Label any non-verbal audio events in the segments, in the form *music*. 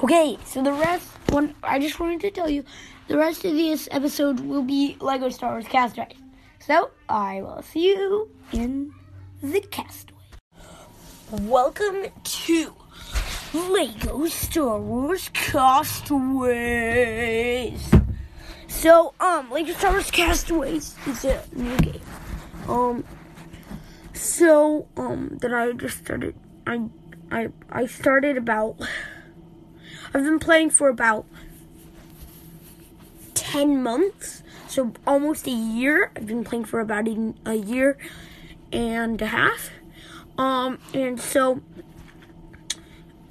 Okay, so the rest, one, I just wanted to tell you, the rest of this episode will be Lego Star Wars Castaway. So, I will see you in the Castaway. Welcome to Lego Star Wars Castaways. So, um, Lego Star Wars Castaways is a new game. Um, so, um, that I just started, I, I, I started about, I've been playing for about 10 months, so almost a year. I've been playing for about a, year and a half. Um, and so,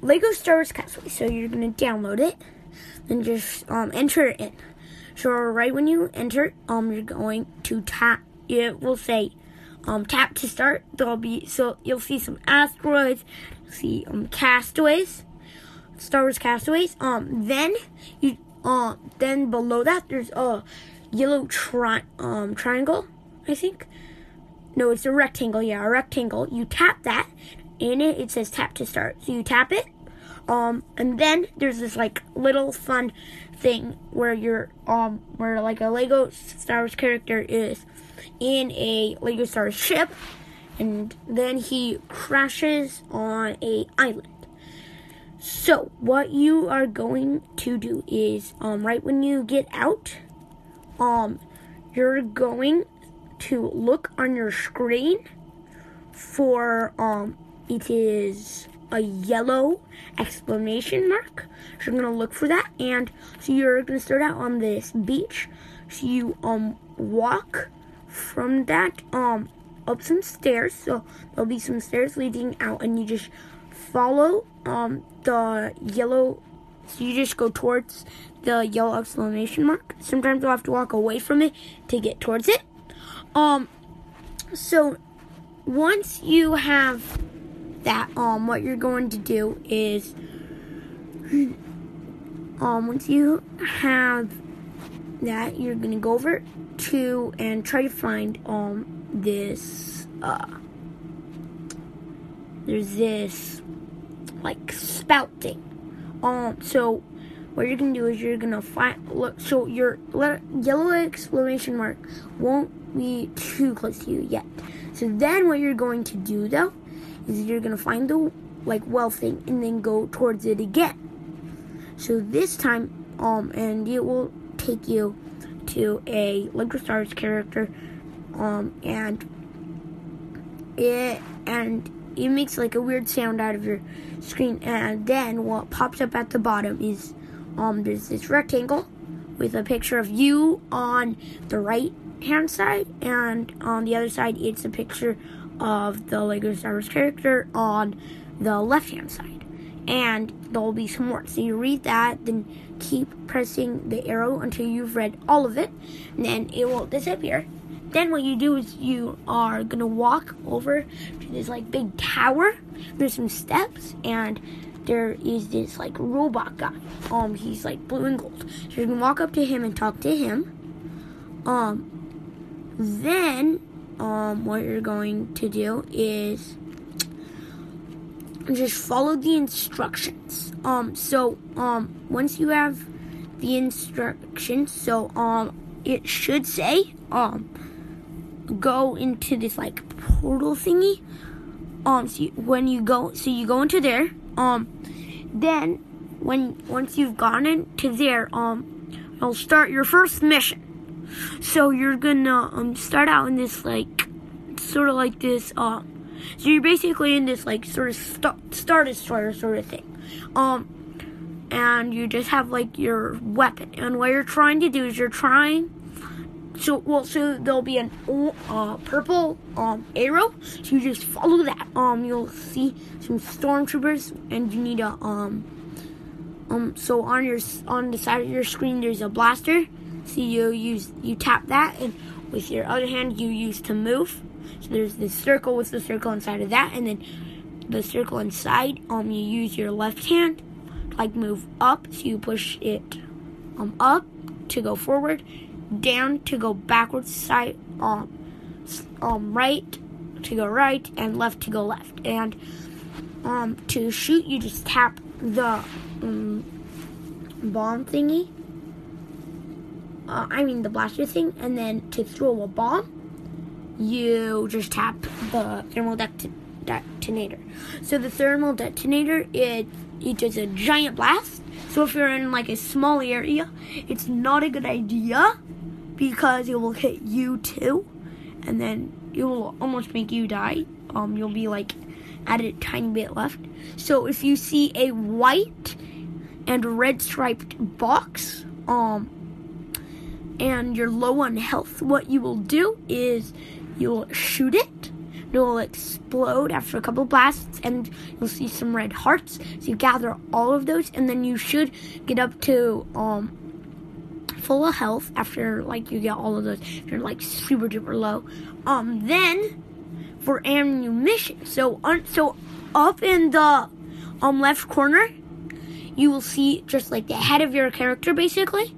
Lego Star Wars Castaway. So you're gonna download it, and just um, enter it in. So right when you enter, um, you're going to tap. It will say, um, tap to start. There'll be so you'll see some asteroids, see um castaways, Star Wars castaways. Um, then you uh, then below that there's a yellow tri- um triangle, I think. No, it's a rectangle. Yeah, a rectangle. You tap that. In it, it says tap to start. So you tap it. Um, and then there's this like little fun thing where you're um where like a Lego Star Wars character is in a Lego Star Wars ship, and then he crashes on a island. So what you are going to do is um right when you get out, um you're going to look on your screen for um it is a yellow exclamation mark. So you're gonna look for that and so you're gonna start out on this beach. So you um walk from that um up some stairs. So there'll be some stairs leading out and you just follow um the yellow so you just go towards the yellow exclamation mark. Sometimes you'll have to walk away from it to get towards it. Um, so once you have that, um, what you're going to do is, *clears throat* um, once you have that, you're gonna go over to and try to find, um, this, uh, there's this, like, spouting. Um, so what you're gonna do is you're gonna find look so your yellow exclamation mark won't be too close to you yet so then what you're going to do though is you're gonna find the like well thing and then go towards it again so this time um and it will take you to a lego stars character um and it and it makes like a weird sound out of your screen and then what pops up at the bottom is um, there's this rectangle with a picture of you on the right hand side, and on the other side, it's a picture of the Lego Star Wars character on the left hand side. And there'll be some more. So you read that, then keep pressing the arrow until you've read all of it, and then it will disappear. Then what you do is you are gonna walk over to this like big tower. There's some steps, and there is this like robot guy. Um, he's like blue and gold. So you can walk up to him and talk to him. Um, then, um, what you're going to do is just follow the instructions. Um, so, um, once you have the instructions, so, um, it should say, um, go into this like portal thingy. Um, so you, when you go, so you go into there. Um, then when once you've gone into there, um, you'll start your first mission. So you're gonna um start out in this like sort of like this um. So you're basically in this like sort of st- star destroyer sort of thing. Um, and you just have like your weapon, and what you're trying to do is you're trying so well so there'll be an uh, purple um arrow. So you just follow that. Um you'll see some stormtroopers and you need a um um so on your on the side of your screen there's a blaster. So you use you tap that and with your other hand you use to move. So there's this circle with the circle inside of that and then the circle inside um you use your left hand to like move up. So you push it um up to go forward down to go backwards, side um, um right to go right, and left to go left. And um to shoot, you just tap the um, bomb thingy. Uh, I mean the blaster thing, and then to throw a bomb, you just tap the thermal det- detonator. So the thermal detonator, it it does a giant blast. So if you're in like a small area, it's not a good idea because it will hit you too, and then it will almost make you die. Um, you'll be like at a tiny bit left. So if you see a white and red striped box, um, and you're low on health, what you will do is you'll shoot it. It will explode after a couple blasts, and you'll see some red hearts. So you gather all of those, and then you should get up to um, full of health after like you get all of those. If you're like super duper low, um, then for ammunition. So un- so up in the um left corner, you will see just like the head of your character basically.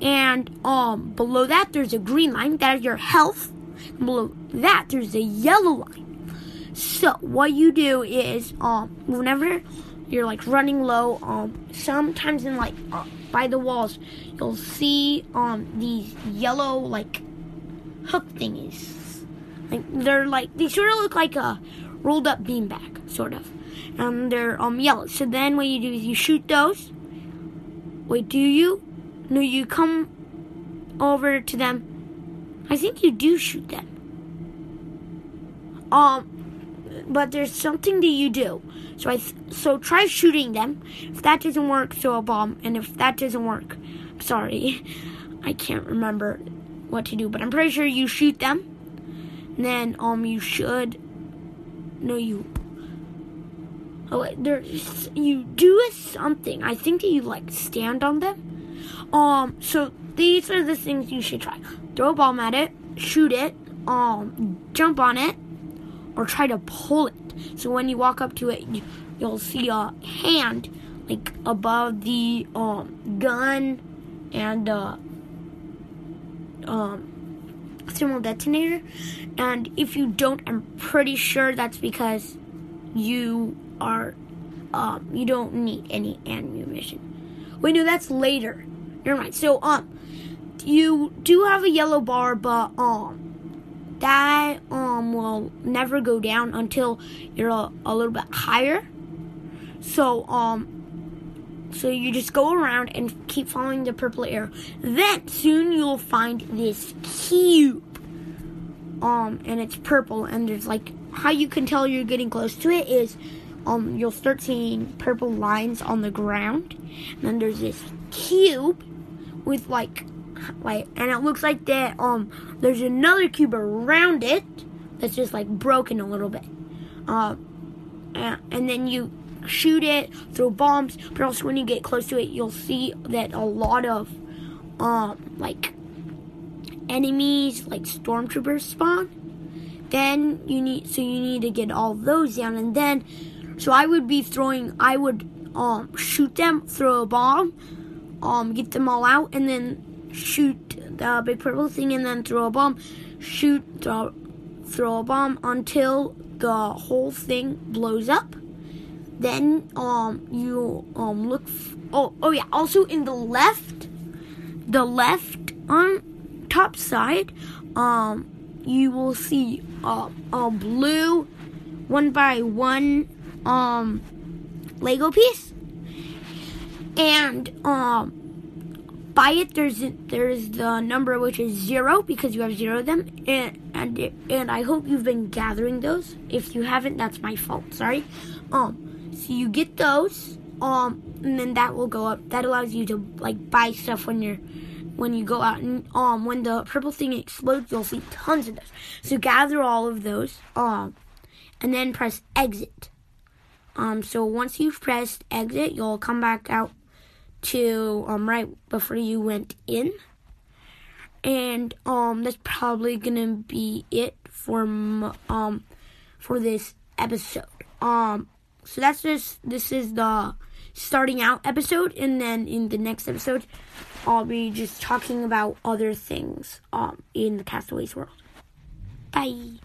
And um below that there's a green line, that is your health. And below that there's a yellow line. So what you do is um whenever you're like running low, um sometimes in like uh, by the walls you'll see um these yellow like hook thingies. Like they're like they sort of look like a rolled up beanbag, sort of. And they're um yellow. So then what you do is you shoot those. Wait, do you? No, you come over to them. I think you do shoot them. Um, but there's something that you do. So I so try shooting them. If that doesn't work, throw a bomb. And if that doesn't work, I'm sorry, *laughs* I can't remember what to do. But I'm pretty sure you shoot them. And then um you should no you oh there's you do something. I think that you like stand on them. Um so these are the things you should try. Throw a bomb at it, shoot it, um jump on it, or try to pull it. So when you walk up to it, you, you'll see a hand like above the um gun and uh um thermal detonator. And if you don't, I'm pretty sure that's because you are um you don't need any ammunition. Wait, no, that's later. Never mind. So um you do have a yellow bar, but um that um will never go down until you're a, a little bit higher. So um so you just go around and keep following the purple arrow. Then soon you'll find this cube. Um and it's purple and there's like how you can tell you're getting close to it is um you'll start seeing purple lines on the ground. And then there's this cube with like like and it looks like that um there's another cube around it that's just like broken a little bit. Um and, and then you shoot it, throw bombs, but also when you get close to it, you'll see that a lot of um like enemies like stormtroopers spawn. Then you need so you need to get all those down and then so I would be throwing I would um shoot them, throw a bomb, um get them all out and then shoot the big purple thing and then throw a bomb, shoot throw, throw a bomb until the whole thing blows up. Then um you um look f- oh oh yeah also in the left the left on top side um you will see uh, a blue one by one um lego piece. And um by it there's there's the number which is zero because you have zero of them and and and I hope you've been gathering those if you haven't that's my fault sorry um so you get those, um, and then that will go up. That allows you to like buy stuff when you're when you go out and um when the purple thing explodes, you'll see tons of those. So gather all of those, um, and then press exit. Um, so once you've pressed exit, you'll come back out to um right before you went in. And um that's probably gonna be it for um for this episode. Um so that's just this is the starting out episode and then in the next episode I'll be just talking about other things um in the Castaways world. Bye.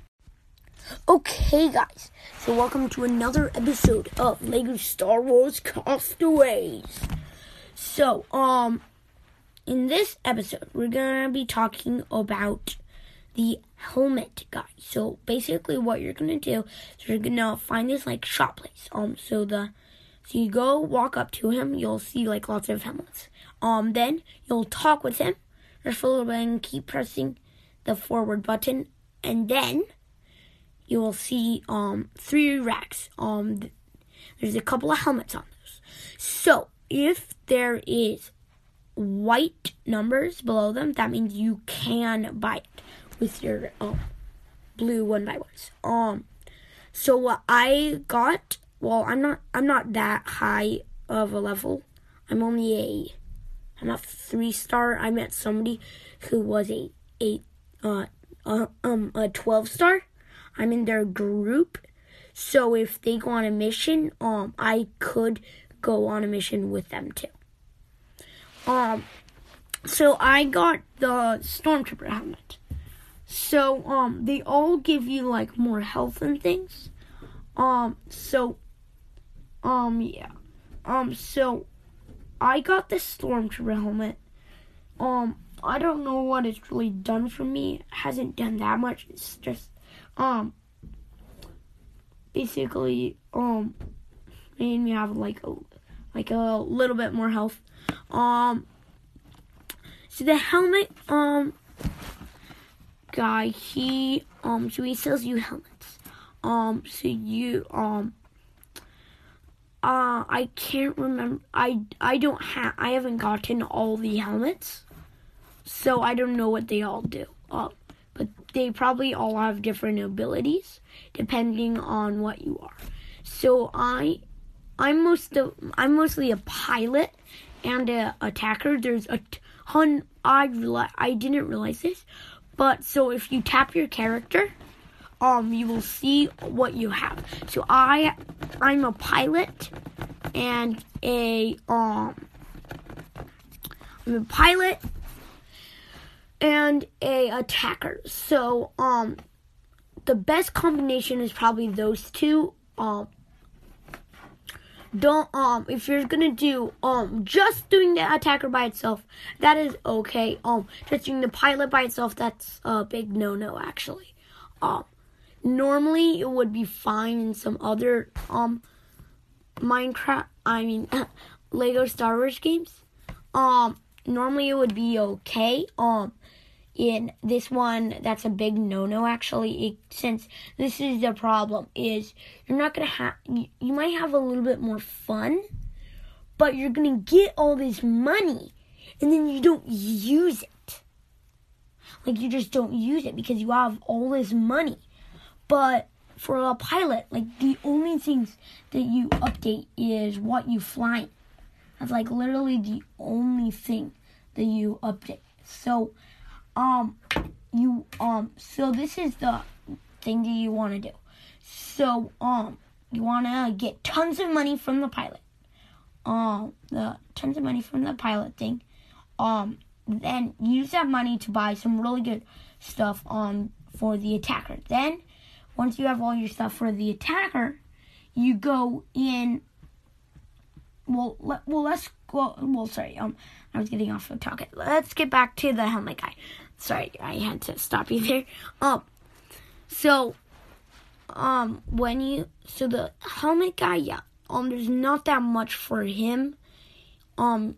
Okay guys, so welcome to another episode of Lego Star Wars Castaways. So, um, in this episode, we're gonna be talking about the helmet guy. So basically, what you're gonna do is you're gonna find this like shop place. Um, so the so you go walk up to him, you'll see like lots of helmets. Um, then you'll talk with him just for a little bit and keep pressing the forward button, and then you will see um three racks. Um, th- there's a couple of helmets on those. So if there is white numbers below them, that means you can buy it with your um blue one by ones. Um, so what I got, well, I'm not I'm not that high of a level. I'm only a I'm not three star. I met somebody who was a a uh, uh um a twelve star. I'm in their group. So if they go on a mission, um, I could go on a mission with them too. Um, so I got the stormtrooper helmet. So um, they all give you like more health and things. Um, so um, yeah, um, so I got the stormtrooper helmet. Um, I don't know what it's really done for me. It hasn't done that much. It's just um basically um made me have like a like a little bit more health. Um so the helmet um guy he um so he sells you helmets. Um so you um uh I can't remember I I don't have I haven't gotten all the helmets. So I don't know what they all do. Uh, but they probably all have different abilities depending on what you are. So I, I'm most of, I'm mostly a pilot and a attacker. There's a ton. I I didn't realize this, but so if you tap your character, um, you will see what you have. So I, I'm a pilot and a um, I'm a pilot and a attacker. So um the best combination is probably those two. Um don't um if you're gonna do um just doing the attacker by itself, that is okay. Um just doing the pilot by itself, that's a big no no actually. Um normally it would be fine in some other um Minecraft I mean *laughs* Lego Star Wars games. Um normally it would be okay. Um in this one that's a big no-no actually since this is the problem is you're not gonna have you, you might have a little bit more fun but you're gonna get all this money and then you don't use it. Like you just don't use it because you have all this money. But for a pilot like the only things that you update is what you fly. That's like literally the only thing that you update. So um you um so this is the thing that you want to do. So um you want to get tons of money from the pilot. Um the tons of money from the pilot thing. Um then use that money to buy some really good stuff on for the attacker. Then once you have all your stuff for the attacker you go in well let, well let's go well sorry um i was getting off the topic. Let's get back to the helmet guy sorry, I had to stop you there. Um, so, um, when you so the helmet guy, yeah, um, there's not that much for him. Um,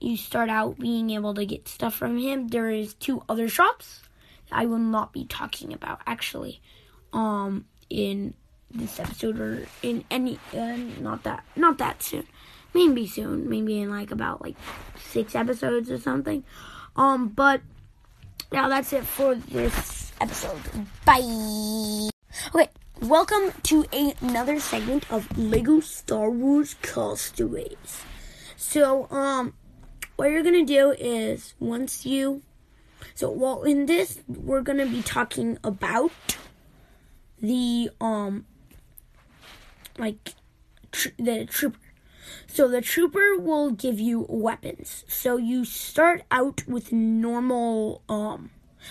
you start out being able to get stuff from him. There is two other shops I will not be talking about actually, um, in this episode or in any, uh, not that, not that soon. Maybe soon, maybe in like about like six episodes or something. Um, but now that's it for this episode. Bye. Okay, welcome to another segment of Lego Star Wars Castaways. So, um, what you're gonna do is once you, so well, in this we're gonna be talking about the um, like tr- the trooper. So the trooper will give you weapons. So you start out with normal um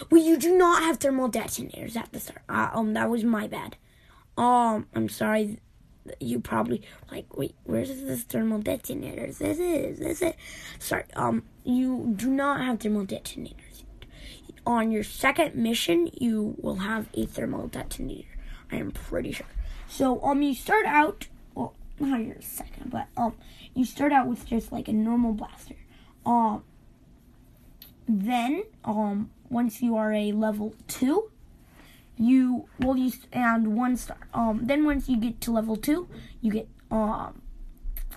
well you do not have thermal detonators at the start. Uh, um that was my bad. Um I'm sorry you probably like, wait, where's this thermal detonator? This is this is. Sorry, um, you do not have thermal detonators. On your second mission, you will have a thermal detonator. I am pretty sure. So, um, you start out, not your second, but um, you start out with just like a normal blaster. Um, then, um, once you are a level two, you will use and one star. Um, then once you get to level two, you get um,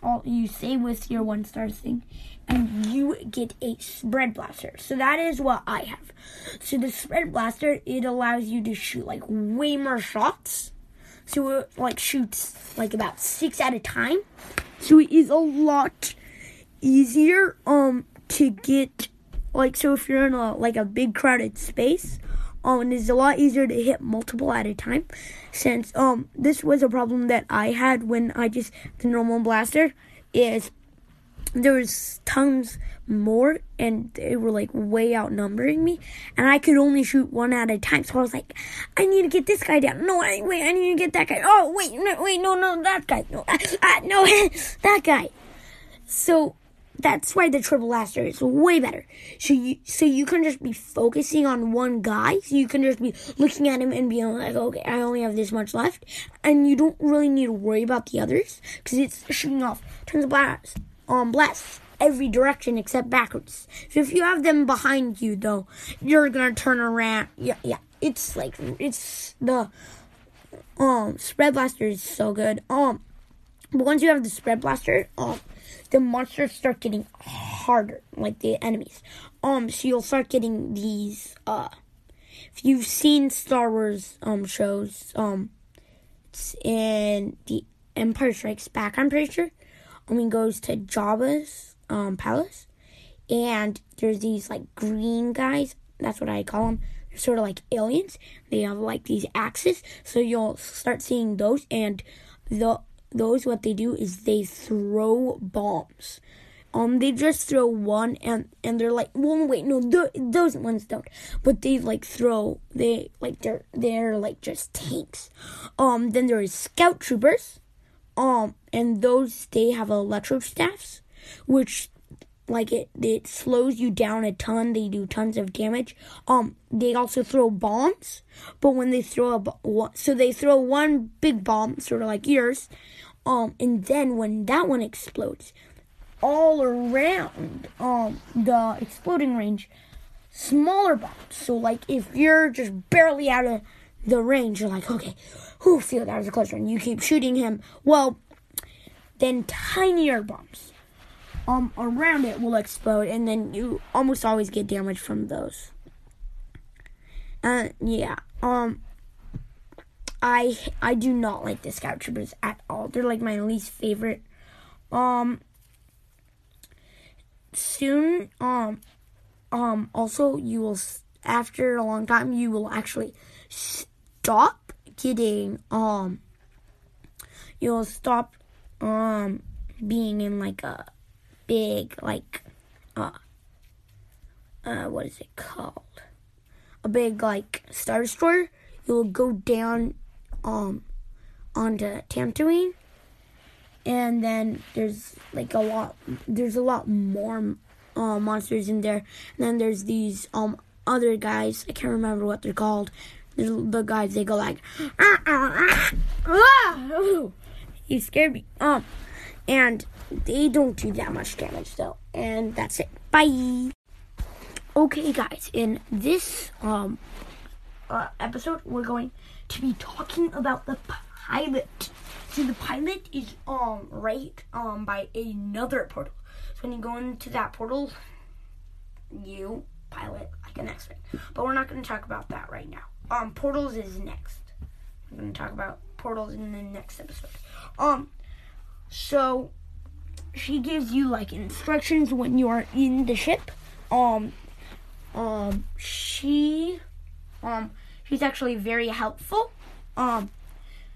all you say with your one star thing, and you get a spread blaster. So that is what I have. So the spread blaster it allows you to shoot like way more shots. So it like shoots like about six at a time. So it is a lot easier um to get like so if you're in a like a big crowded space um it's a lot easier to hit multiple at a time since um this was a problem that I had when I just the normal blaster is there was tons more and they were like way outnumbering me and I could only shoot one at a time. So I was like I need to get this guy down. No I, wait I need to get that guy. Oh wait no wait no no that guy. No uh, no *laughs* that guy. So that's why the triple blaster is way better. So you so you can just be focusing on one guy. So you can just be looking at him and being like, okay, I only have this much left, and you don't really need to worry about the others because it's shooting off tons of blasts, um, blast every direction except backwards. So if you have them behind you, though, you're gonna turn around. Yeah, yeah. It's like it's the um spread blaster is so good. Um, but once you have the spread blaster, um the monsters start getting harder, like the enemies. Um, so you'll start getting these. Uh, if you've seen Star Wars um shows, um, it's in the Empire Strikes Back. I'm pretty sure. I mean, goes to Jabba's um palace, and there's these like green guys. That's what I call them. They're sort of like aliens. They have like these axes, so you'll start seeing those, and the those what they do is they throw bombs. Um, they just throw one and and they're like, well, wait, no, th- those ones don't. But they like throw they like they're they're like just tanks. Um, then there is scout troopers. Um, and those they have electro staffs, which like it it slows you down a ton. They do tons of damage. Um they also throw bombs but when they throw a so they throw one big bomb sort of like yours um and then when that one explodes all around um the exploding range smaller bombs. So like if you're just barely out of the range you're like okay who feel that was a close one you keep shooting him well then tinier bombs um around it will explode and then you almost always get damage from those. Uh yeah. Um I I do not like the scout troopers at all. They're like my least favorite. Um soon um um also you will after a long time you will actually stop getting um you'll stop um being in like a big like uh uh what is it called? A big like star destroyer. You'll go down um onto Tatooine, and then there's like a lot. There's a lot more uh, monsters in there. And then there's these um other guys. I can't remember what they're called. The guys. They go like, ah, ah, ah, ah. you scared me. Um, and they don't do that much damage though. And that's it. Bye. Okay, guys. In this um uh, episode, we're going to be talking about the pilot. So the pilot is um right um by another portal. So when you go into that portal, you pilot like an X-wing. But we're not going to talk about that right now. Um, portals is next. I'm to talk about portals in the next episode. Um, so she gives you like instructions when you are in the ship. Um, um, she, um, she's actually very helpful. Um,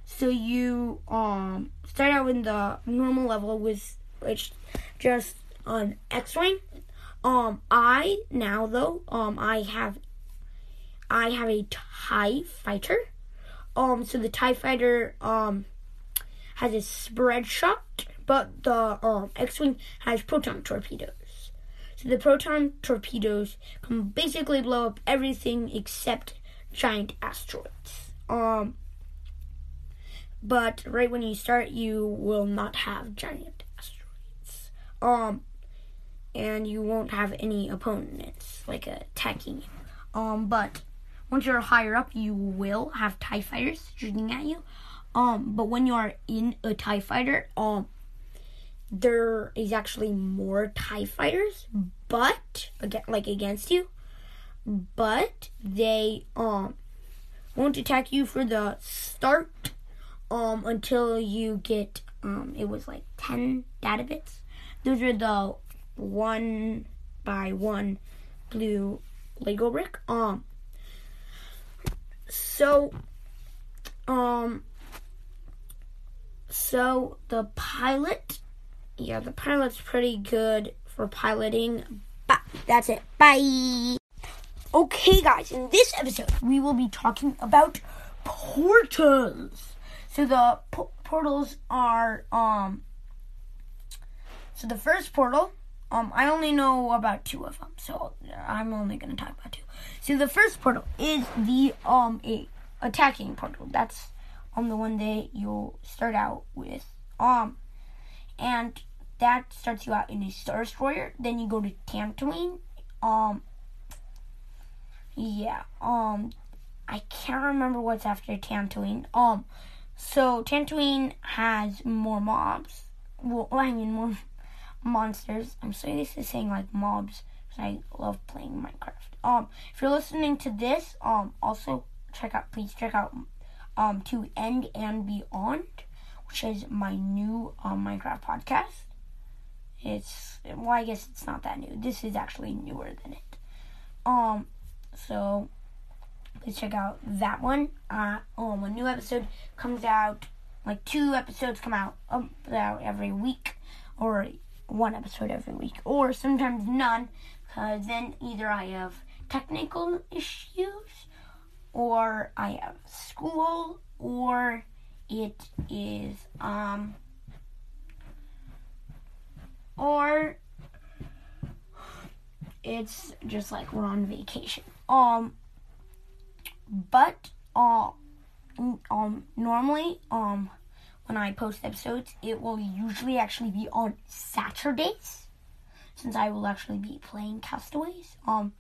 so you um start out in the normal level with which just an X-wing. Um, I now though um I have I have a Tie Fighter. Um, so the Tie Fighter um has a spread shot, but the um, X-wing has proton torpedoes. So the proton torpedoes can basically blow up everything except giant asteroids. Um, but right when you start, you will not have giant asteroids. Um, and you won't have any opponents like attacking you. Um, but once you're higher up, you will have Tie fighters shooting at you. Um, but when you are in a Tie fighter, um, there is actually more Tie fighters, but again, like against you, but they um won't attack you for the start um until you get um it was like 10 data bits. Those are the one by one blue lego brick. Um so um so the pilot yeah the pilot's pretty good for piloting but that's it bye okay guys in this episode we will be talking about portals so the po- portals are um. So the first portal, um, I only know about two of them, so I'm only gonna talk about two. So the first portal is the um a attacking portal. That's um the one that you'll start out with. Um, and that starts you out in a Star Destroyer. Then you go to Tatooine. Um, yeah. Um, I can't remember what's after Tatooine. Um, so Tatooine has more mobs. Well, I mean more *laughs* monsters. I'm sorry this is saying like mobs I love playing Minecraft. Um, if you're listening to this, um, also check out please check out um to End and Beyond, which is my new um, Minecraft podcast. It's well, I guess it's not that new. This is actually newer than it. Um, so please check out that one. Uh, um, a new episode comes out, like two episodes come out about every week, or one episode every week, or sometimes none, because then either I have technical issues, or I have school, or it is, um, or it's just like we're on vacation. Um, but uh, um, normally um, when I post episodes, it will usually actually be on Saturdays, since I will actually be playing Castaways. Um,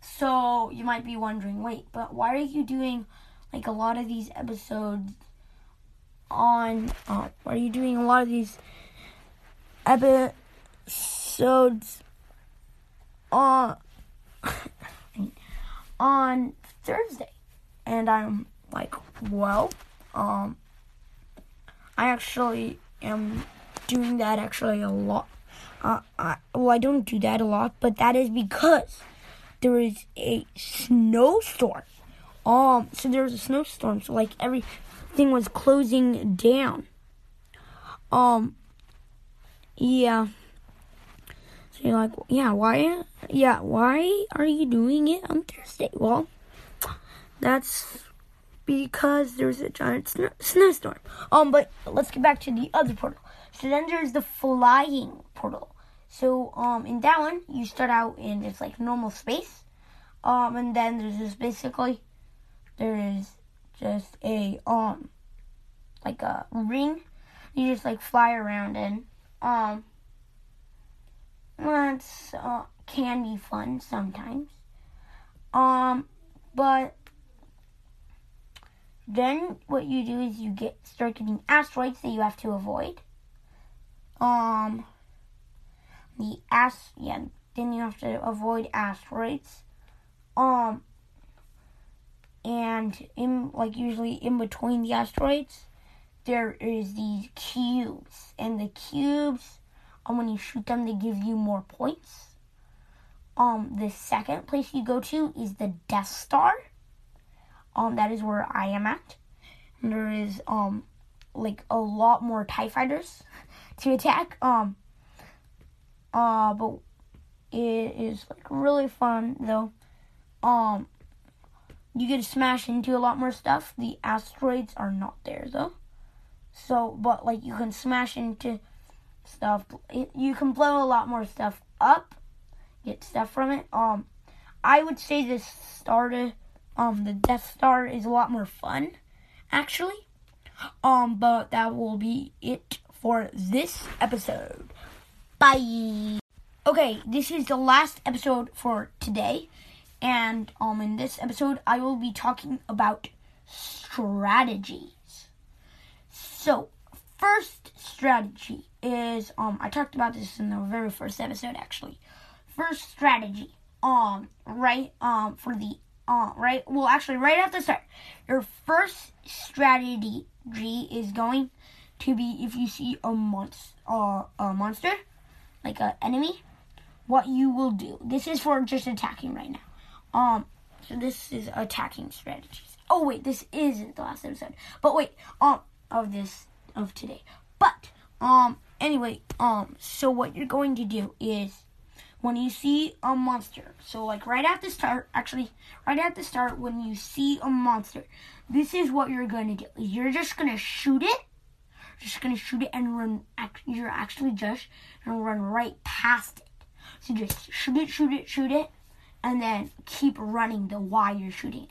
so you might be wondering, wait, but why are you doing like a lot of these episodes on? Uh, why are you doing a lot of these episodes on *coughs* on Thursday? and I'm like, well, um, I actually am doing that actually a lot. Uh, I, well, I don't do that a lot, but that is because there is a snowstorm. Um, so there was a snowstorm, so like everything was closing down. Um, yeah. So you're like, yeah, why? Yeah, why are you doing it on Thursday? Well, that's because there's a giant sn- snowstorm. Um, but let's get back to the other portal. So then there's the flying portal. So um, in that one, you start out in it's like normal space. Um, and then there's just basically there is just a um like a ring you just like fly around in. Um, that's uh, can be fun sometimes. Um, but then what you do is you get start getting asteroids that you have to avoid. Um the ast yeah, then you have to avoid asteroids. Um and in like usually in between the asteroids there is these cubes and the cubes um, when you shoot them they give you more points um the second place you go to is the death star um, that is where I am at. And there is um, like a lot more Tie Fighters *laughs* to attack. Um, uh, but it is like really fun though. Um, you get to smash into a lot more stuff. The asteroids are not there though. So, but like you can smash into stuff. You can blow a lot more stuff up, get stuff from it. Um, I would say this started. Um, the Death Star is a lot more fun, actually. Um, but that will be it for this episode. Bye. Okay, this is the last episode for today, and um, in this episode, I will be talking about strategies. So, first strategy is um, I talked about this in the very first episode, actually. First strategy, um, right, um, for the uh, right, well, actually, right at the start, your first strategy is going to be if you see a monster, uh, a monster, like an enemy, what you will do. This is for just attacking right now. Um, so this is attacking strategies. Oh wait, this isn't the last episode, but wait, um, of this of today. But um, anyway, um, so what you're going to do is when you see a monster. So like right at the start, actually right at the start when you see a monster, this is what you're going to do. You're just going to shoot it. Just to shoot it and run you're actually just to run right past it. So just shoot it, shoot it, shoot it and then keep running the while you're shooting it.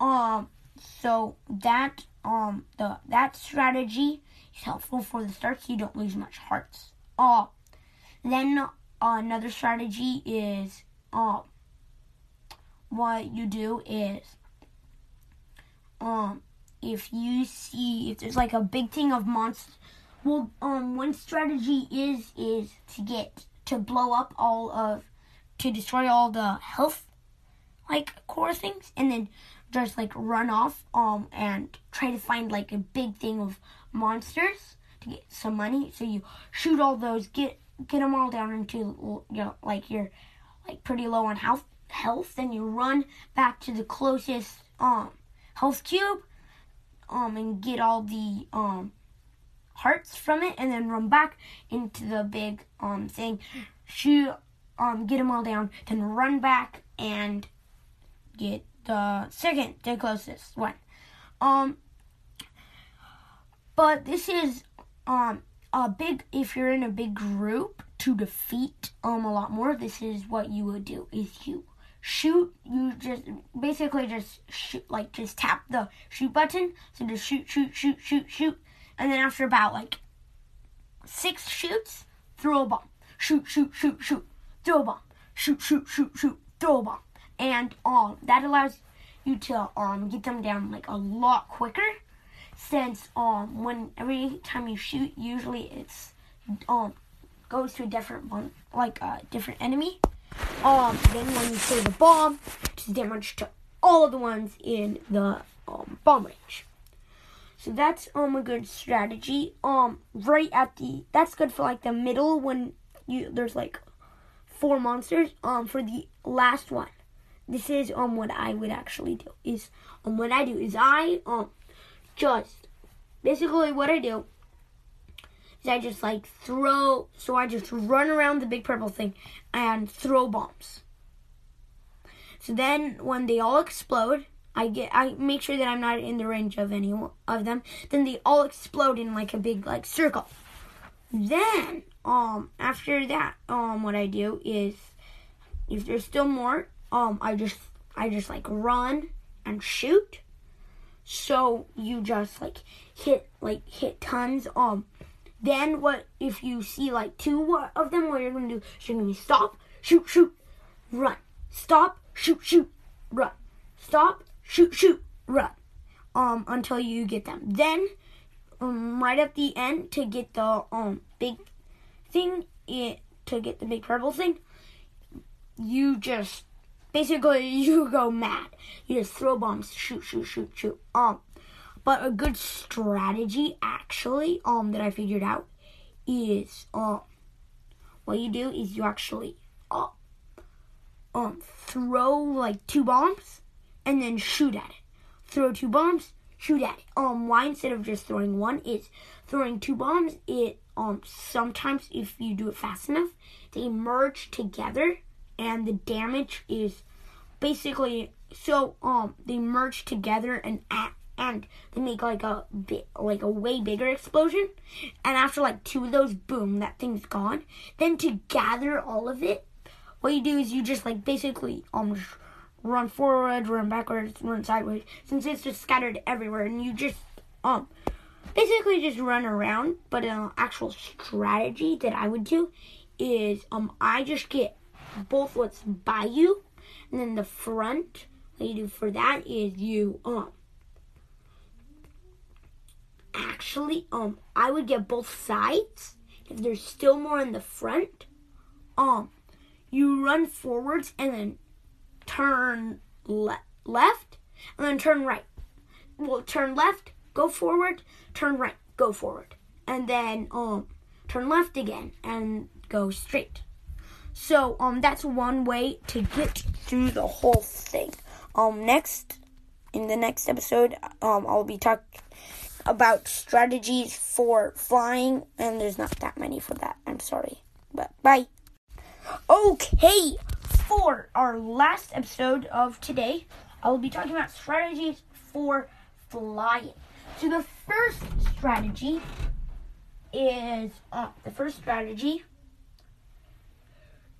Um so that um the that strategy is helpful for the start so you don't lose much hearts. Uh then uh, another strategy is um what you do is um if you see if there's like a big thing of monsters well um one strategy is is to get to blow up all of to destroy all the health like core things and then just like run off um and try to find like a big thing of monsters to get some money. So you shoot all those get get them all down into you know like you're like pretty low on health health then you run back to the closest um health cube um and get all the um hearts from it and then run back into the big um thing. Shoot um get them all down then run back and get the second the closest one. Um but this is um a big if you're in a big group to defeat um a lot more this is what you would do is you shoot you just basically just shoot like just tap the shoot button. So just shoot shoot shoot shoot shoot. And then after about like six shoots throw a bomb. Shoot shoot shoot shoot. Throw a bomb. Shoot shoot shoot shoot. Throw a bomb. And um that allows you to um get them down like a lot quicker. Since um when every time you shoot usually it's um goes to a different one like a different enemy um then when you throw the bomb it's damage to all of the ones in the um, bomb range. So that's um a good strategy. Um right at the that's good for like the middle when you there's like four monsters. Um for the last one this is um what I would actually do is um what I do is I um just basically what I do is I just like throw so I just run around the big purple thing and throw bombs. So then when they all explode, I get I make sure that I'm not in the range of any of them. Then they all explode in like a big like circle. Then um after that um what I do is if there's still more um I just I just like run and shoot so you just like hit like hit tons um then what if you see like two of them what you're gonna do you're gonna stop shoot shoot run stop shoot shoot run stop shoot shoot run um until you get them then um right at the end to get the um big thing it to get the big purple thing you just basically *laughs* you go mad. You just throw bombs, shoot, shoot, shoot, shoot. Um, but a good strategy actually, um, that I figured out is um, what you do is you actually uh, um throw like two bombs and then shoot at it. Throw two bombs, shoot at it. Um, why instead of just throwing one is throwing two bombs. It um sometimes if you do it fast enough, they merge together and the damage is basically so um they merge together and act and they make like a bit like a way bigger explosion. And after like two of those, boom, that thing's gone. Then to gather all of it, what you do is you just like basically um run forward, run backwards, run sideways, since it's just scattered everywhere, and you just um basically just run around. But an actual strategy that I would do is um I just get both what's by you, and then the front. What you do for that is you um actually um I would get both sides. If there's still more in the front, um you run forwards and then turn le- left and then turn right. Well, turn left, go forward, turn right, go forward. And then um turn left again and go straight. So um that's one way to get through the whole thing. Um next in the next episode um I'll be talking about strategies for flying and there's not that many for that. I'm sorry. But bye. Okay, for our last episode of today, I will be talking about strategies for flying. So the first strategy is uh, the first strategy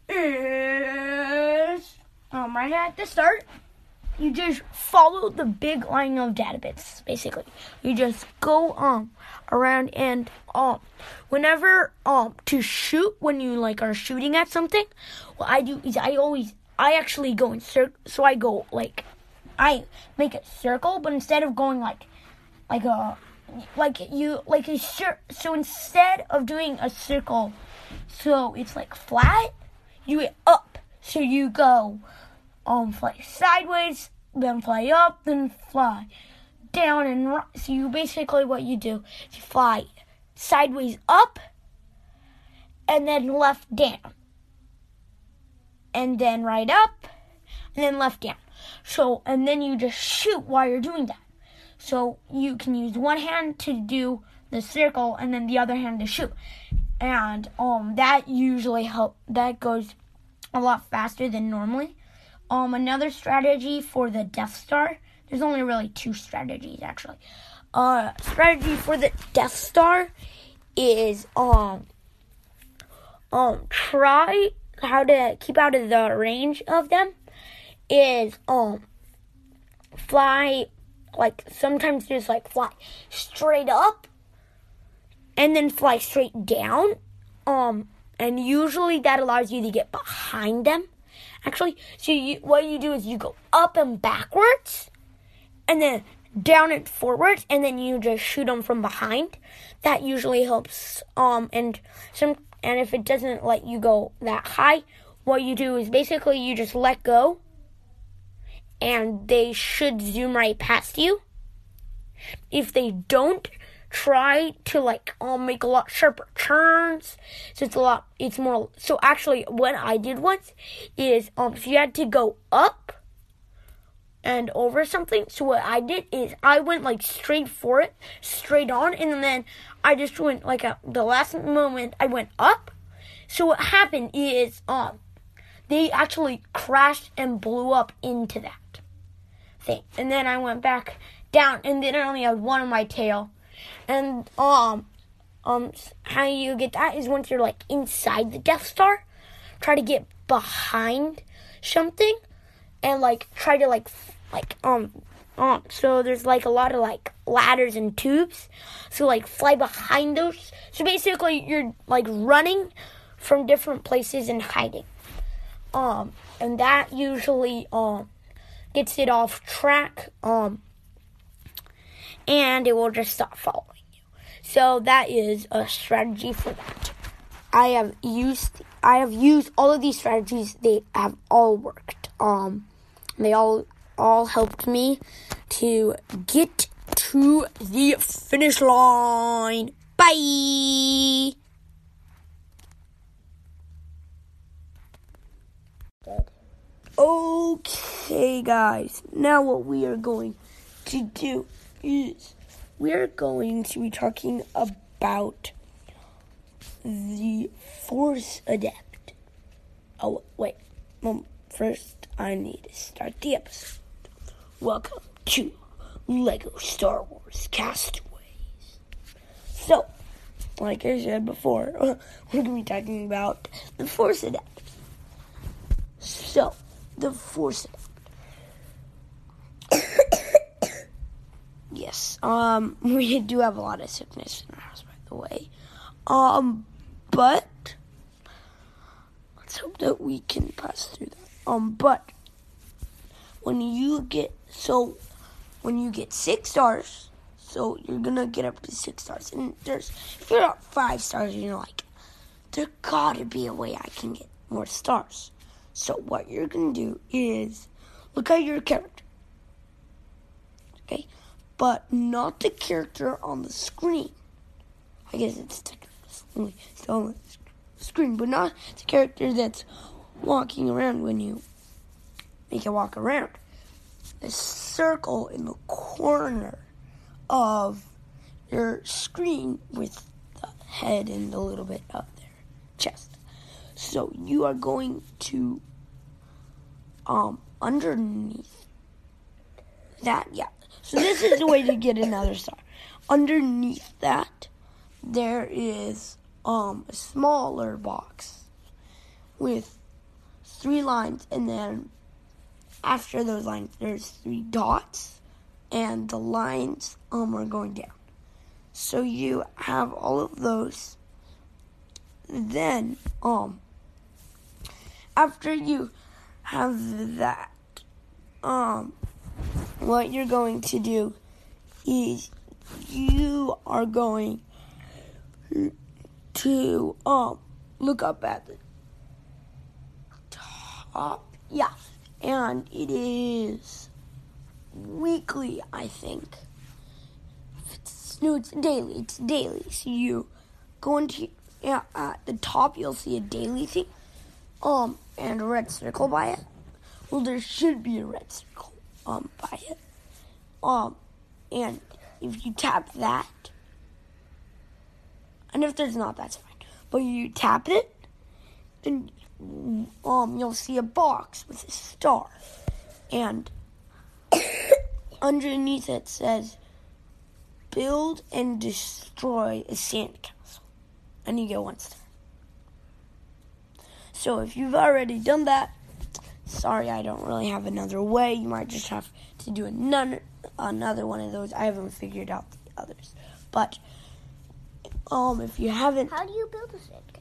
is um, right at the start. You just follow the big line of data bits. Basically, you just go um around and um whenever um to shoot when you like are shooting at something. What I do is I always I actually go in circle. So I go like I make a circle, but instead of going like like a like you like a cir- so instead of doing a circle so it's like flat you get up so you go um fly sideways then fly up then fly down and so you basically what you do is you fly sideways up and then left down and then right up and then left down so and then you just shoot while you're doing that so you can use one hand to do the circle and then the other hand to shoot. And um that usually help that goes a lot faster than normally. Um another strategy for the Death Star. There's only really two strategies actually. Uh strategy for the Death Star is um um try how to keep out of the range of them is um fly like sometimes just like fly straight up and then fly straight down. Um, and usually that allows you to get behind them. Actually, so you, what you do is you go up and backwards, and then down and forwards, and then you just shoot them from behind. That usually helps. Um, and some, and if it doesn't let you go that high, what you do is basically you just let go, and they should zoom right past you. If they don't, try to like um make a lot sharper turns. So it's a lot it's more so actually what I did once is um if you had to go up and over something. So what I did is I went like straight for it, straight on, and then I just went like at the last moment I went up. So what happened is um they actually crashed and blew up into that thing. And then I went back down and then I only had one on my tail. And um um how you get that is once you're like inside the Death Star, try to get behind something and like try to like like um um so there's like a lot of like ladders and tubes. So like fly behind those. So basically you're like running from different places and hiding. Um and that usually um gets it off track. Um and it will just stop following you. So that is a strategy for that. I have used I have used all of these strategies. They have all worked. Um, they all all helped me to get to the finish line. Bye. Okay, guys. Now what we are going to do is we are going to be talking about the Force Adept. Oh, wait. Well, first, I need to start the episode. Welcome to Lego Star Wars Castaways. So, like I said before, *laughs* we're going to be talking about the Force adept. So, the Force Adapt. *coughs* yes, um, *laughs* we do have a lot of sickness in our house, by the way. Um, but let's hope that we can pass through that. Um, but when you get so when you get six stars, so you're gonna get up to six stars, and there's if you're at five stars, you're like, there gotta be a way I can get more stars. So what you're gonna do is look at your character, but not the character on the screen. I guess it's technically still on the screen, but not the character that's walking around when you make it walk around. The circle in the corner of your screen with the head and a little bit of their chest. So you are going to um underneath that yeah. So this is the way to get another star. Underneath that there is um a smaller box with three lines and then after those lines there's three dots and the lines um are going down. So you have all of those. Then um after you have that um what you're going to do is you are going to um look up at the top yeah and it is weekly, I think. It's, no, it's daily. It's daily. So you go into yeah, at the top, you'll see a daily thing, um, and a red circle by it. Well, there should be a red circle, um, buy it, um, and if you tap that, and if there's not, that's fine. But you tap it, then um, you'll see a box with a star, and *coughs* underneath it says, "Build and destroy a sandcastle," and you get one star. So if you've already done that, sorry, I don't really have another way. You might just have to do another another one of those. I haven't figured out the others, but um, if you haven't, How do you build a sandcastle?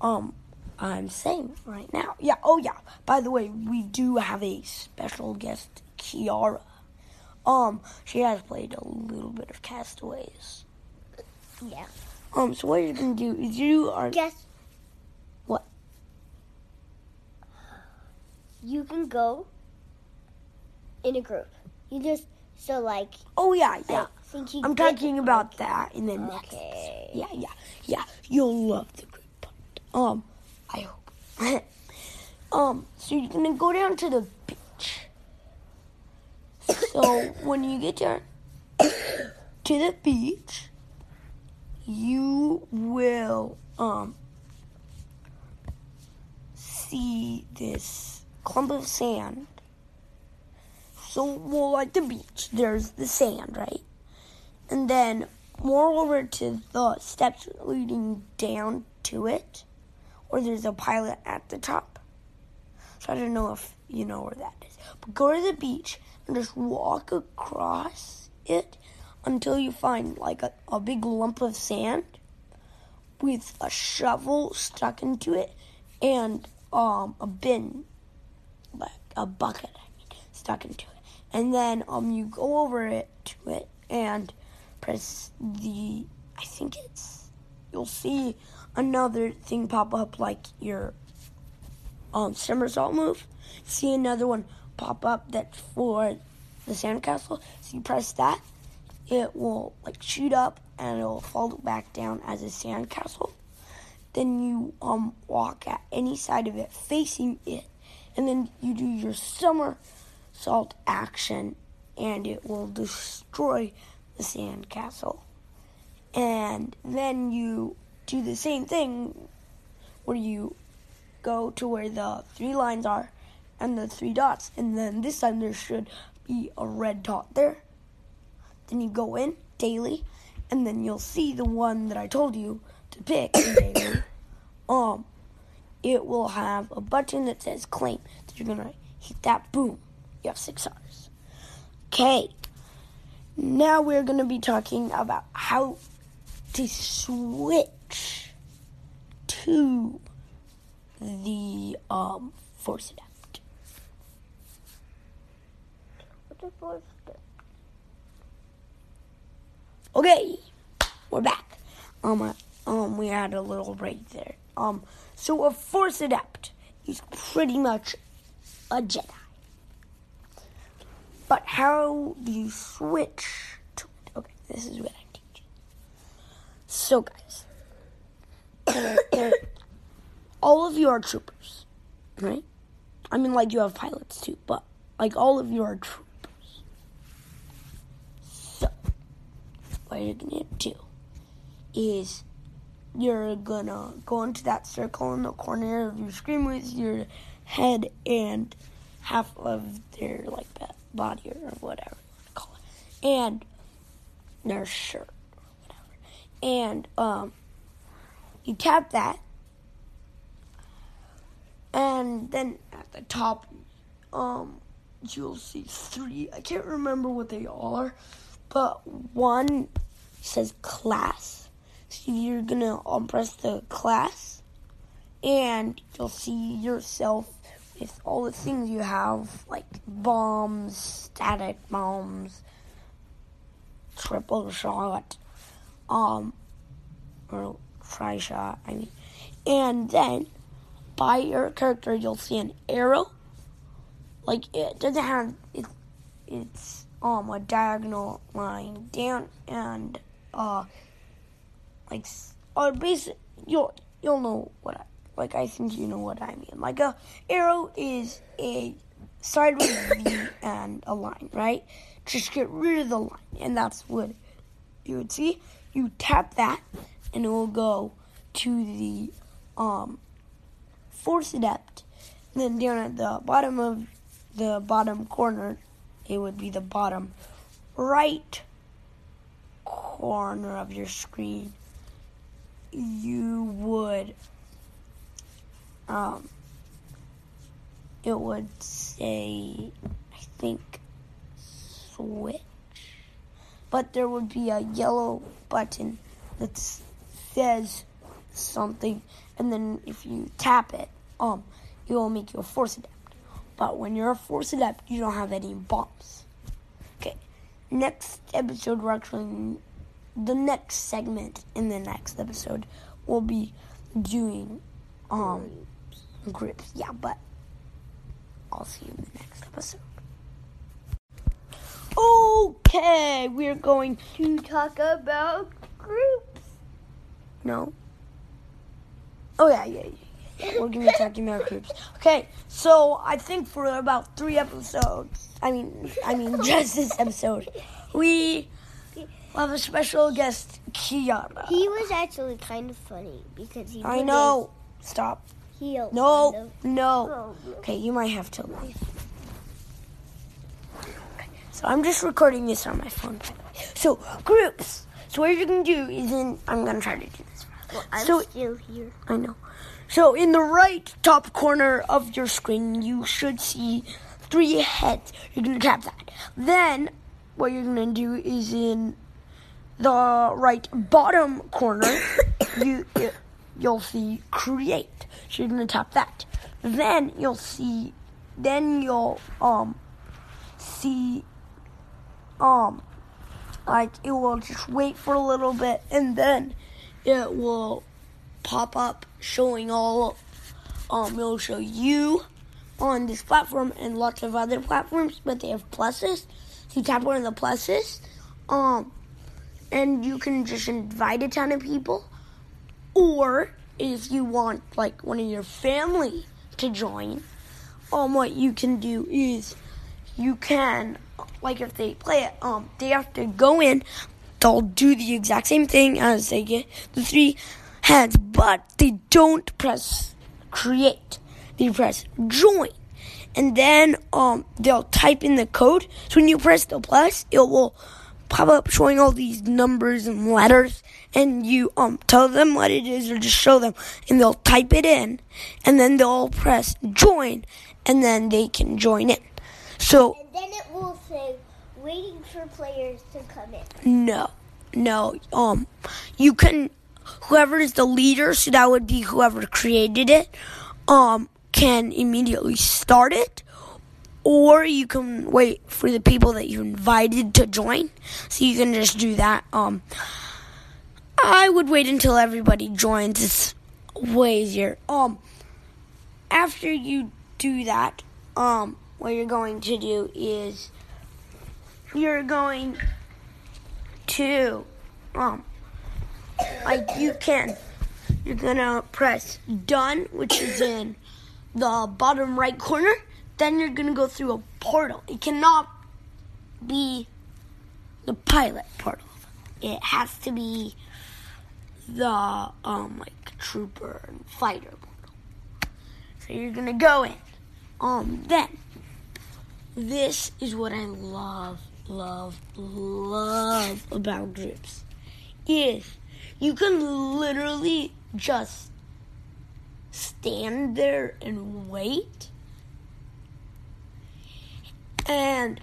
um, I'm saying right now. Yeah, oh yeah. By the way, we do have a special guest, Kiara. Um, she has played a little bit of Castaways. Yeah. Um, so what you're gonna do is you are Guess You can go in a group. You just so like Oh yeah, yeah. I think you I'm talking about that in the next. Okay. Yeah, yeah, yeah. You'll love the group part. Um, I hope. *laughs* um, so you're gonna go down to the beach. So *coughs* when you get there *coughs* to the beach, you will um see this clump of sand. So, well, like the beach, there's the sand, right? And then more over to the steps leading down to it, or there's a pilot at the top. So I don't know if you know where that is. But go to the beach and just walk across it until you find like a, a big lump of sand with a shovel stuck into it and um a bin like a bucket I mean stuck into it. And then um you go over it to it and press the I think it's you'll see another thing pop up like your um somersault move. See another one pop up that's for the sandcastle. So you press that, it will like shoot up and it'll fall back down as a sandcastle. Then you um walk at any side of it facing it, and then you do your somersault action, and it will destroy the sandcastle. And then you do the same thing where you go to where the three lines are and the three dots, and then this time there should be a red dot there. Then you go in daily, and then you'll see the one that I told you to pick daily. *coughs* Um, it will have a button that says claim. That you're gonna hit that. Boom, you have six stars. Okay. Now we're gonna be talking about how to switch to the um force adapt. What's a force adapt? Okay, we're back. Um, uh, um, we had a little break there. Um, so a force adept is pretty much a Jedi. But how do you switch to it? Okay, this is what I'm teaching. So, guys, *coughs* all of you are troopers, right? I mean, like you have pilots too, but like all of you are troopers. So, what you're gonna do is you're gonna go into that circle in the corner of your screen with your head and half of their like body or whatever you want to call it, and their shirt or whatever, and um, you tap that, and then at the top, um, you'll see three. I can't remember what they are, but one says class. So you're gonna um, press the class, and you'll see yourself with all the things you have, like bombs, static bombs, triple shot, um, or tri shot. I mean, and then by your character, you'll see an arrow. Like it doesn't have it. It's um a diagonal line down and uh like or basic you'll you'll know what I like I think you know what I mean. Like a arrow is a sideways *coughs* V and a line, right? Just get rid of the line and that's what you would see. You tap that and it will go to the um force adept. And then down at the bottom of the bottom corner, it would be the bottom right corner of your screen. You would, um, it would say, I think, switch. But there would be a yellow button that says something, and then if you tap it, um, it will make you a force adept. But when you're a force adept, you don't have any bombs. Okay, next episode, we're actually the next segment in the next episode will be doing um grips. Yeah, but I'll see you in the next episode. Okay, we're going To talk about groups. No. Oh yeah, yeah, yeah. We're gonna be talking about groups. Okay, so I think for about three episodes, I mean, I mean, *laughs* just this episode, we have a special guest, Kiara. He was actually kind of funny because he. I know. Stop. heel No, on no. the- Okay, you might have to leave. Okay, so I'm just recording this on my phone, by the way. So groups. So what you're gonna do is in. I'm gonna try to do this. Well, I'm So- still here. I know. So in the right top corner of your screen, you should see three heads. You're gonna tap that. Then what you're gonna do is in the right bottom corner, *coughs* you you'll see create. So you're gonna tap that. Then you'll see. Then you'll um see um like it will just wait for a little bit and then it will pop up showing all um it'll show you on this platform and lots of other platforms but they have pluses so you tap one of the pluses um and you can just invite a ton of people. Or if you want like one of your family to join um what you can do is you can like if they play it um they have to go in they'll do the exact same thing as they get the three heads but they don't press create. They press join. And then um they'll type in the code. So when you press the plus, it will pop up showing all these numbers and letters, and you um tell them what it is or just show them, and they'll type it in, and then they'll press join, and then they can join in. So And then it will say waiting for players to come in. No, no. Um, you can whoever is the leader, so that would be whoever created it. Um, can immediately start it, or you can wait for the people that you invited to join. So you can just do that. Um, I would wait until everybody joins. It's way easier. Um, after you do that, um, what you're going to do is you're going to um like you can you're gonna press done which is in the bottom right corner then you're gonna go through a portal. It cannot be the pilot portal. It has to be the um like trooper and fighter portal. So you're gonna go in. Um then this is what I love, love, love about groups. Is you can literally just stand there and wait, and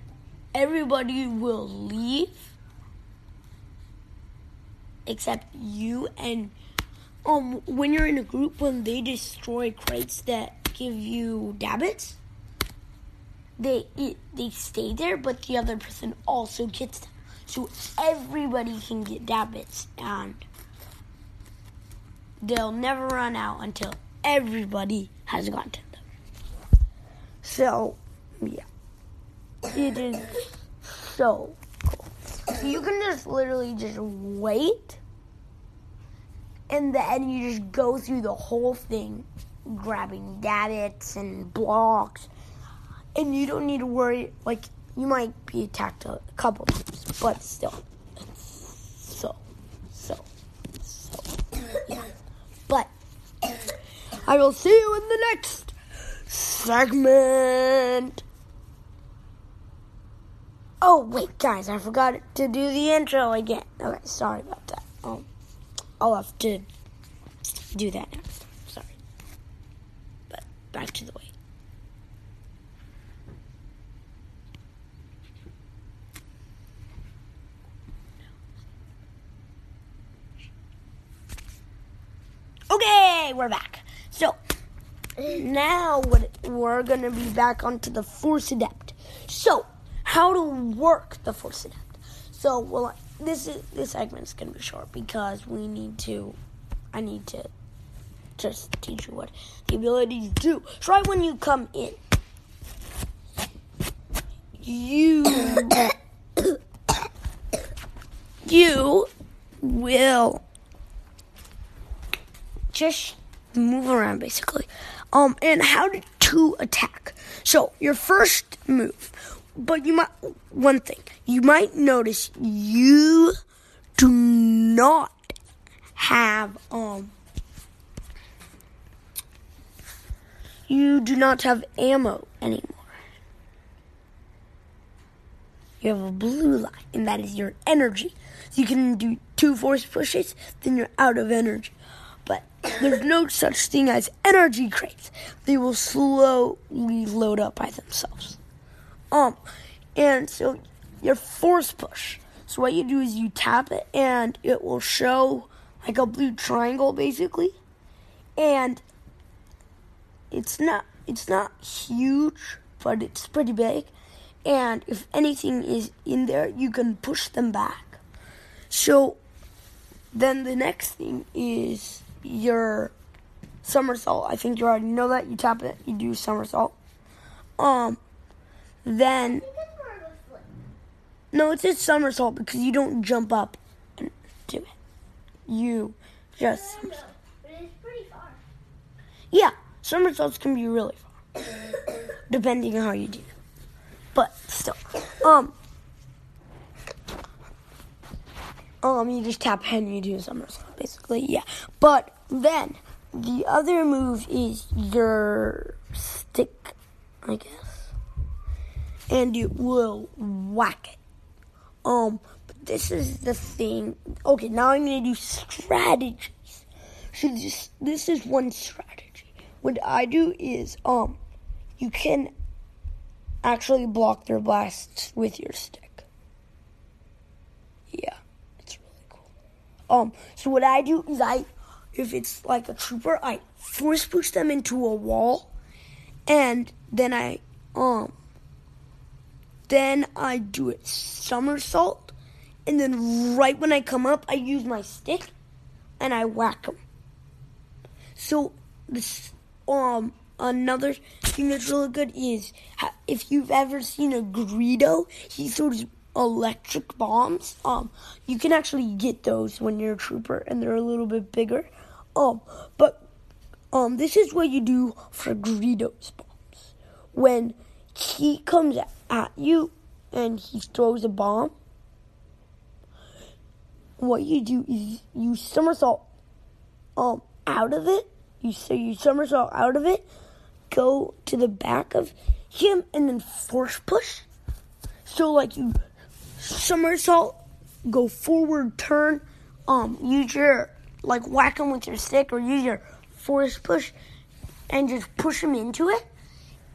everybody will leave except you. And um, when you're in a group, when they destroy crates that give you dabbits they it, they stay there, but the other person also gets them. So everybody can get dabbits, and they'll never run out until everybody has gotten them. So, yeah, it is so cool. You can just literally just wait, and then you just go through the whole thing, grabbing dabbits and blocks and you don't need to worry. Like you might be attacked a couple times, but still, so, so, so. Yeah. But I will see you in the next segment. Oh wait, guys, I forgot to do the intro again. Okay, sorry about that. Um, I'll have to do that now. Sorry. But back to the way. Okay, we're back. So now we're gonna be back onto the Force Adept. So how to work the Force Adept. So well, this is this segment's gonna be short because we need to. I need to just teach you what the abilities do. So right when you come in, you *coughs* you will just move around basically. Um, and how to attack. So your first move, but you might one thing you might notice you do not have um you do not have ammo anymore. You have a blue line, and that is your energy. So you can do two force pushes, then you're out of energy but there's no such thing as energy crates. They will slowly load up by themselves. Um, and so your force push. So what you do is you tap it, and it will show like a blue triangle, basically. And it's not it's not huge, but it's pretty big. And if anything is in there, you can push them back. So then the next thing is your somersault. I think you already know that. You tap it, you do somersault. Um, then no, it's a somersault because you don't jump up and do it. You just But it's pretty far. yeah, somersaults can be really far, depending on how you do them. But still, um, um, you just tap and you do a somersault, basically. Yeah, but then the other move is your stick. I guess, and it will whack it. Um, but this is the thing. Okay, now I'm gonna do strategies. So this this is one strategy. What I do is um, you can actually block their blasts with your stick. Yeah, it's really cool. Um, so what I do is I, if it's like a trooper, I force push them into a wall, and then I um, then I do a somersault, and then right when I come up, I use my stick, and I whack him. So this um another thing that's really good is if you've ever seen a Greedo, he throws electric bombs. Um, you can actually get those when you're a trooper, and they're a little bit bigger. Um, but um, this is what you do for Greedo's bombs. When he comes at you and he throws a bomb, what you do is you somersault um out of it. You so you somersault out of it, go to the back of him, and then force push. So like you somersault, go forward, turn, um, use your like whack him with your stick or use your force push, and just push him into it,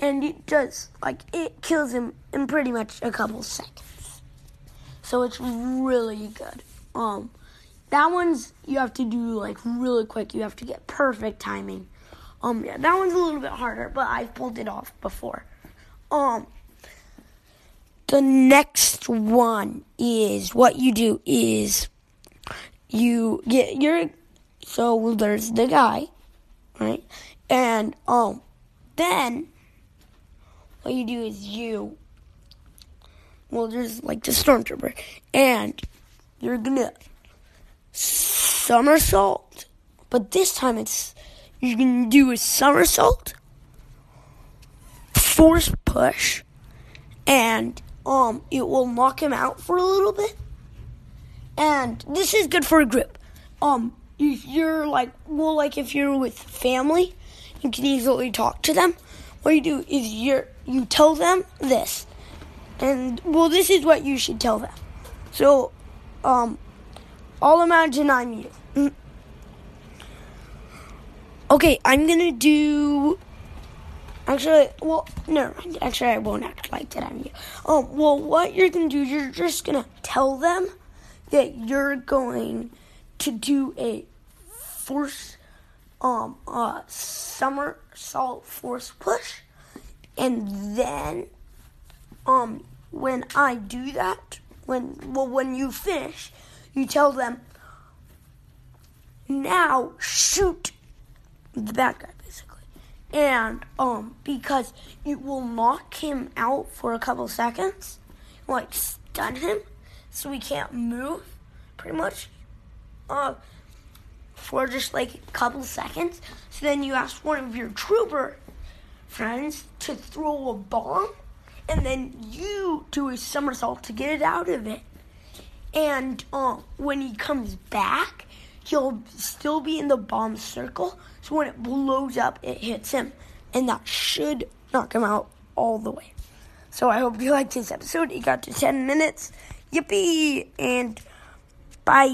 and it does like it kills him in pretty much a couple seconds. So it's really good. Um, that one's you have to do like really quick. You have to get perfect timing. Um, yeah, that one's a little bit harder, but I've pulled it off before. Um, the next one is what you do is you get your so there's the guy, right? And um, then what you do is you well, there's like the stormtrooper, and you're gonna somersault, but this time it's you're gonna do a somersault, force push, and um, it will knock him out for a little bit. And this is good for a grip. Um, if you're like, well, like if you're with family, you can easily talk to them. What you do is you you tell them this, and well, this is what you should tell them. So, um, I'll imagine I'm you. Mm. Okay, I'm gonna do. Actually, well, no, actually, I won't act like that I'm you. Um, well, what you're gonna do, you're just gonna tell them that you're going to do a force, um, uh, somersault force push, and then, um, when I do that, when well, when you finish, you tell them, now shoot the bad guy basically. And um because it will knock him out for a couple seconds, like stun him so he can't move pretty much. Uh for just like a couple seconds. So then you ask one of your trooper friends to throw a bomb and then you do a somersault to get it out of it. And uh, when he comes back, he'll still be in the bomb circle. So when it blows up, it hits him. And that should knock him out all the way. So I hope you liked this episode. It got to 10 minutes. Yippee! And bye.